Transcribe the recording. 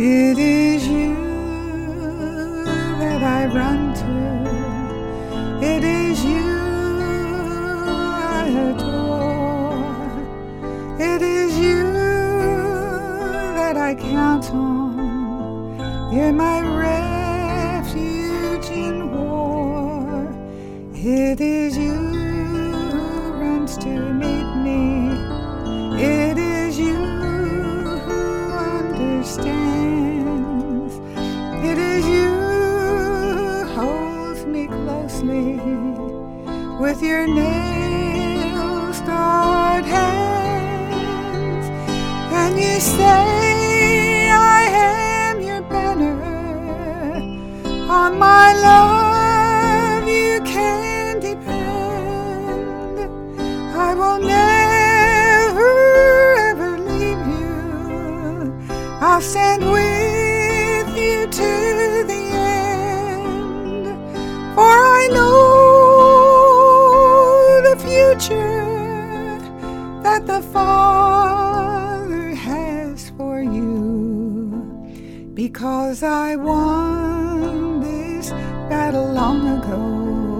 It is you that I run to. It is you I adore. It is you that I count on. You're my refuge in war. It is you who runs to meet me. It is you who understands. Closely with your nail scarred hands. And you say, I am your banner. On my love you can depend. I will never ever leave you. I'll stand with you to that the Father has for you. Because I won this battle long ago.